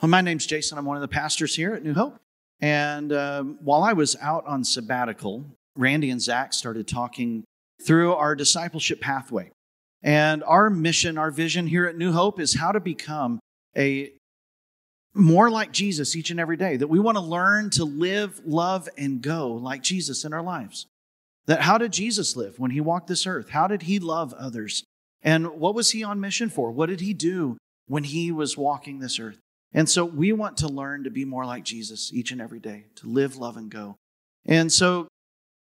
Well, my name's Jason. I'm one of the pastors here at New Hope. And um, while I was out on sabbatical, Randy and Zach started talking through our discipleship pathway. And our mission, our vision here at New Hope is how to become a more like Jesus each and every day. That we want to learn to live, love, and go like Jesus in our lives. That how did Jesus live when he walked this earth? How did he love others? And what was he on mission for? What did he do when he was walking this earth? And so we want to learn to be more like Jesus each and every day, to live, love, and go. And so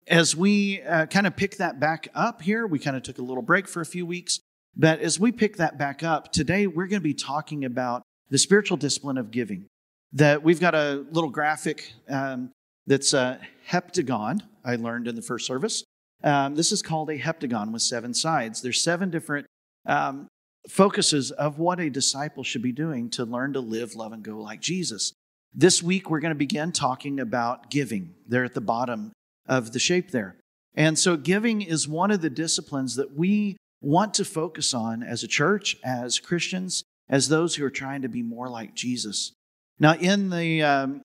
as we uh, kind of pick that back up here, we kind of took a little break for a few weeks. But as we pick that back up, today we're going to be talking about the spiritual discipline of giving. That we've got a little graphic um, that's a heptagon, I learned in the first service. Um, this is called a heptagon with seven sides. There's seven different um, focuses of what a disciple should be doing to learn to live, love, and go like Jesus. This week, we're going to begin talking about giving. There at the bottom of the shape there. And so, giving is one of the disciplines that we want to focus on as a church, as Christians, as those who are trying to be more like Jesus. Now, in the um,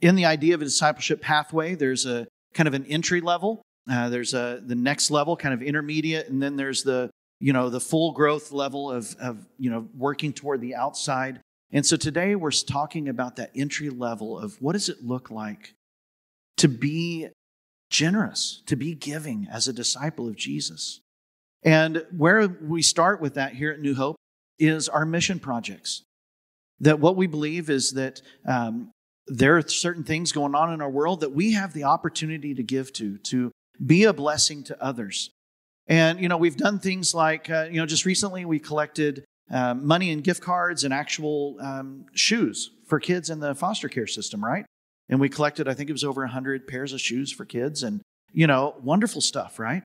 in the idea of a discipleship pathway, there's a kind of an entry level. Uh, there's a the next level, kind of intermediate, and then there's the you know, the full growth level of, of, you know, working toward the outside. And so today we're talking about that entry level of what does it look like to be generous, to be giving as a disciple of Jesus. And where we start with that here at New Hope is our mission projects. That what we believe is that um, there are certain things going on in our world that we have the opportunity to give to, to be a blessing to others. And, you know, we've done things like, uh, you know, just recently we collected um, money and gift cards and actual um, shoes for kids in the foster care system, right? And we collected, I think it was over 100 pairs of shoes for kids and, you know, wonderful stuff, right?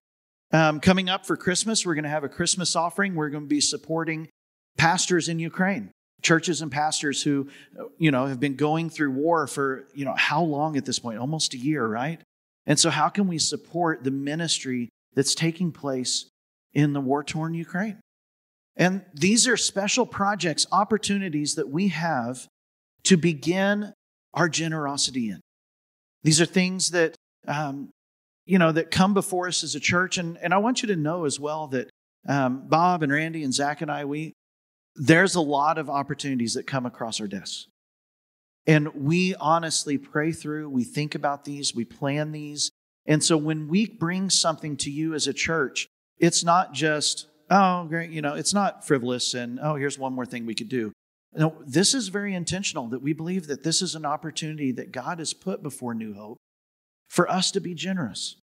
Um, coming up for Christmas, we're going to have a Christmas offering. We're going to be supporting pastors in Ukraine, churches and pastors who, you know, have been going through war for, you know, how long at this point? Almost a year, right? And so, how can we support the ministry that's taking place in the war torn Ukraine. And these are special projects, opportunities that we have to begin our generosity in. These are things that, um, you know, that come before us as a church. And, and I want you to know as well that um, Bob and Randy and Zach and I, we, there's a lot of opportunities that come across our desks. And we honestly pray through, we think about these, we plan these, and so when we bring something to you as a church, it's not just, oh, great, you know, it's not frivolous and, oh, here's one more thing we could do. No, this is very intentional that we believe that this is an opportunity that God has put before New Hope for us to be generous.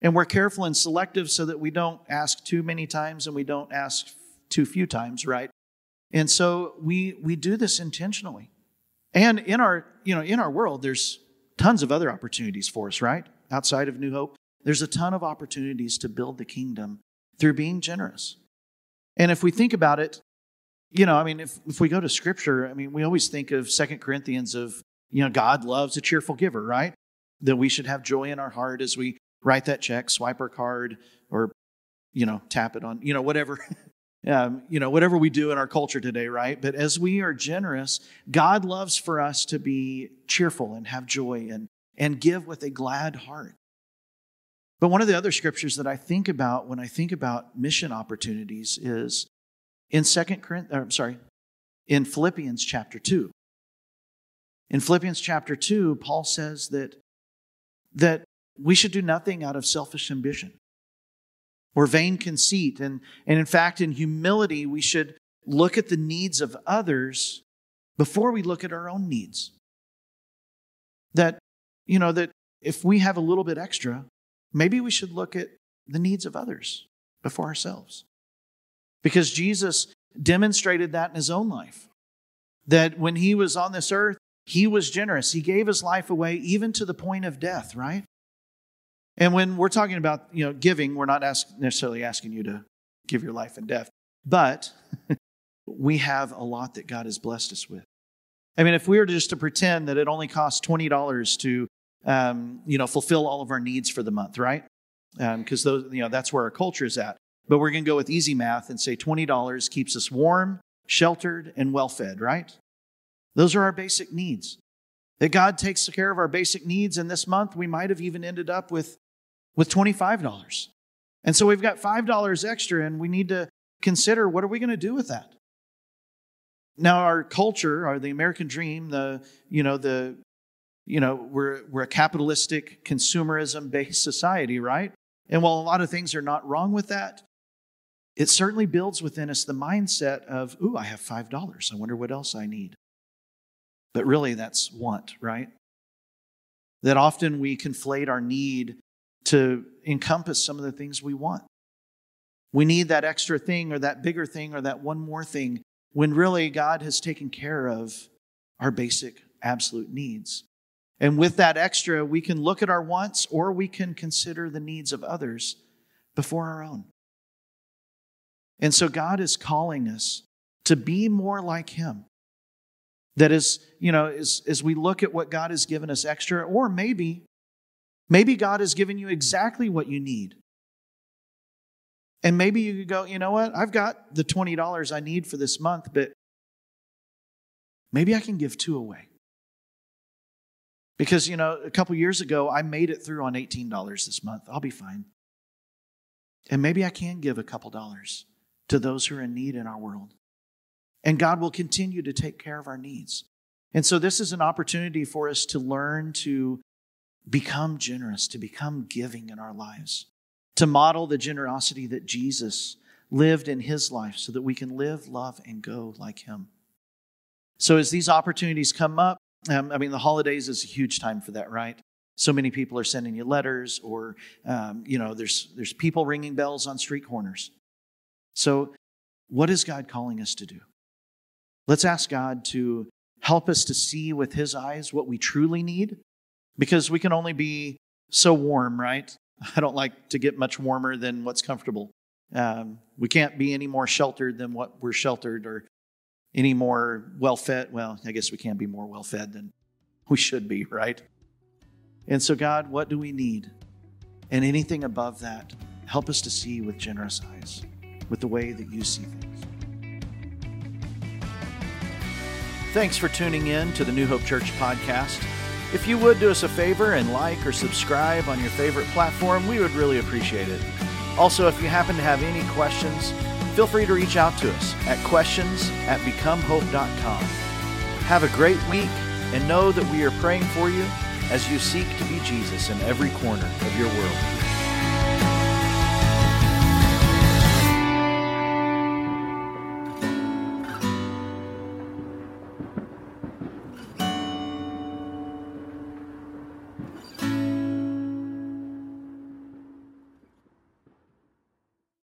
And we're careful and selective so that we don't ask too many times and we don't ask too few times, right? And so we we do this intentionally. And in our, you know, in our world there's tons of other opportunities for us, right? Outside of New Hope, there's a ton of opportunities to build the kingdom through being generous. And if we think about it, you know, I mean, if, if we go to scripture, I mean, we always think of Second Corinthians of, you know, God loves a cheerful giver, right? That we should have joy in our heart as we write that check, swipe our card, or, you know, tap it on, you know, whatever. um, you know, whatever we do in our culture today, right? But as we are generous, God loves for us to be cheerful and have joy and and give with a glad heart. But one of the other scriptures that I think about when I think about mission opportunities is in Second Corinthians, uh, I'm sorry, in Philippians chapter 2. In Philippians chapter 2, Paul says that, that we should do nothing out of selfish ambition or vain conceit. And, and in fact, in humility, we should look at the needs of others before we look at our own needs. That you know, that if we have a little bit extra, maybe we should look at the needs of others before ourselves. Because Jesus demonstrated that in his own life. That when he was on this earth, he was generous. He gave his life away even to the point of death, right? And when we're talking about, you know, giving, we're not ask, necessarily asking you to give your life in death, but we have a lot that God has blessed us with. I mean, if we were just to pretend that it only costs $20 to um, you know, fulfill all of our needs for the month, right? Because um, those, you know, that's where our culture is at. But we're going to go with easy math and say $20 keeps us warm, sheltered, and well fed, right? Those are our basic needs. That God takes care of our basic needs, and this month we might have even ended up with, with $25. And so we've got $5 extra, and we need to consider what are we going to do with that? Now, our culture, or the American dream, the, you know, the, you know, we're, we're a capitalistic, consumerism based society, right? And while a lot of things are not wrong with that, it certainly builds within us the mindset of, ooh, I have $5. I wonder what else I need. But really, that's want, right? That often we conflate our need to encompass some of the things we want. We need that extra thing or that bigger thing or that one more thing when really God has taken care of our basic absolute needs. And with that extra, we can look at our wants or we can consider the needs of others before our own. And so God is calling us to be more like Him. That is, you know, as, as we look at what God has given us extra, or maybe, maybe God has given you exactly what you need. And maybe you could go, you know what? I've got the $20 I need for this month, but maybe I can give two away. Because, you know, a couple years ago, I made it through on $18 this month. I'll be fine. And maybe I can give a couple dollars to those who are in need in our world. And God will continue to take care of our needs. And so, this is an opportunity for us to learn to become generous, to become giving in our lives, to model the generosity that Jesus lived in his life so that we can live, love, and go like him. So, as these opportunities come up, um, I mean, the holidays is a huge time for that, right? So many people are sending you letters, or um, you know, there's there's people ringing bells on street corners. So, what is God calling us to do? Let's ask God to help us to see with His eyes what we truly need, because we can only be so warm, right? I don't like to get much warmer than what's comfortable. Um, we can't be any more sheltered than what we're sheltered, or any more well fed. Well, I guess we can't be more well fed than we should be, right? And so, God, what do we need? And anything above that, help us to see with generous eyes, with the way that you see things. Thanks for tuning in to the New Hope Church podcast. If you would do us a favor and like or subscribe on your favorite platform, we would really appreciate it. Also, if you happen to have any questions, feel free to reach out to us at questions at becomehope.com. Have a great week and know that we are praying for you as you seek to be Jesus in every corner of your world.